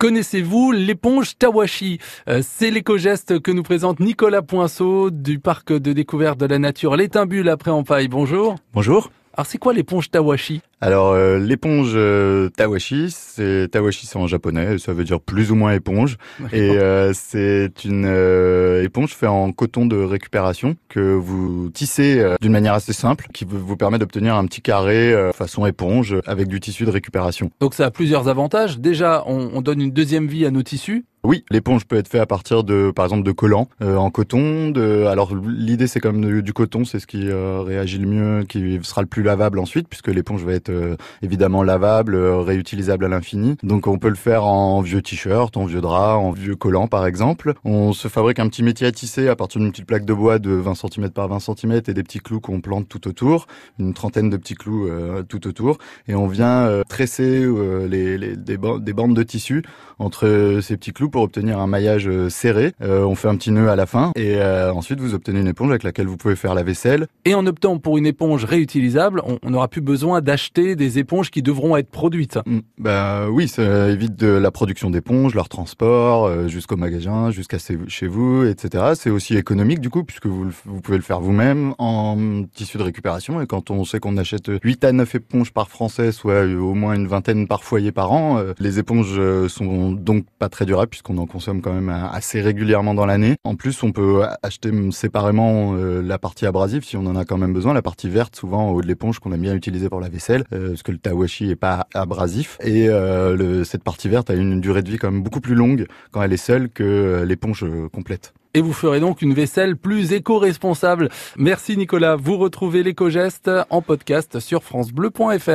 Connaissez-vous l'éponge Tawashi euh, C'est l'éco-geste que nous présente Nicolas Poinceau du parc de découverte de la nature L'Étimbule après Empaille. Bonjour. Bonjour. Alors c'est quoi l'éponge Tawashi? Alors euh, l'éponge euh, Tawashi, c'est Tawashi c'est en japonais, ça veut dire plus ou moins éponge et euh, c'est une éponge faite en coton de récupération que vous tissez d'une manière assez simple qui vous permet d'obtenir un petit carré façon éponge avec du tissu de récupération. Donc ça a plusieurs avantages. Déjà, on, on donne une deuxième vie à nos tissus. Oui, l'éponge peut être faite à partir de, par exemple, de collants euh, en coton. De, alors l'idée c'est comme du coton, c'est ce qui euh, réagit le mieux, qui sera le plus lavable ensuite, puisque l'éponge va être euh, évidemment lavable, réutilisable à l'infini. Donc on peut le faire en vieux t-shirt, en vieux drap, en vieux collant par exemple. On se fabrique un petit métier à tisser à partir d'une petite plaque de bois de 20 cm par 20 cm et des petits clous qu'on plante tout autour, une trentaine de petits clous tout autour, et on vient tresser les, les des, des bandes de tissu entre ces petits clous pour obtenir un maillage euh, serré. Euh, on fait un petit nœud à la fin et euh, ensuite vous obtenez une éponge avec laquelle vous pouvez faire la vaisselle. Et en optant pour une éponge réutilisable, on n'aura plus besoin d'acheter des éponges qui devront être produites. Mm. bah oui, ça évite de la production d'éponges, leur transport jusqu'au magasin, jusqu'à chez vous, etc. C'est aussi économique du coup puisque vous, vous pouvez le faire vous-même en tissu de récupération et quand on sait qu'on achète 8 à 9 éponges par français, soit au moins une vingtaine par foyer par an, les éponges sont donc pas très durables on en consomme quand même assez régulièrement dans l'année. En plus, on peut acheter séparément euh, la partie abrasive si on en a quand même besoin. La partie verte, souvent au haut de l'éponge qu'on aime bien utiliser pour la vaisselle, euh, parce que le tawashi est pas abrasif. Et euh, cette partie verte a une durée de vie quand même beaucoup plus longue quand elle est seule que l'éponge complète et vous ferez donc une vaisselle plus éco-responsable. Merci Nicolas. Vous retrouvez l'éco-geste en podcast sur francebleu.fr.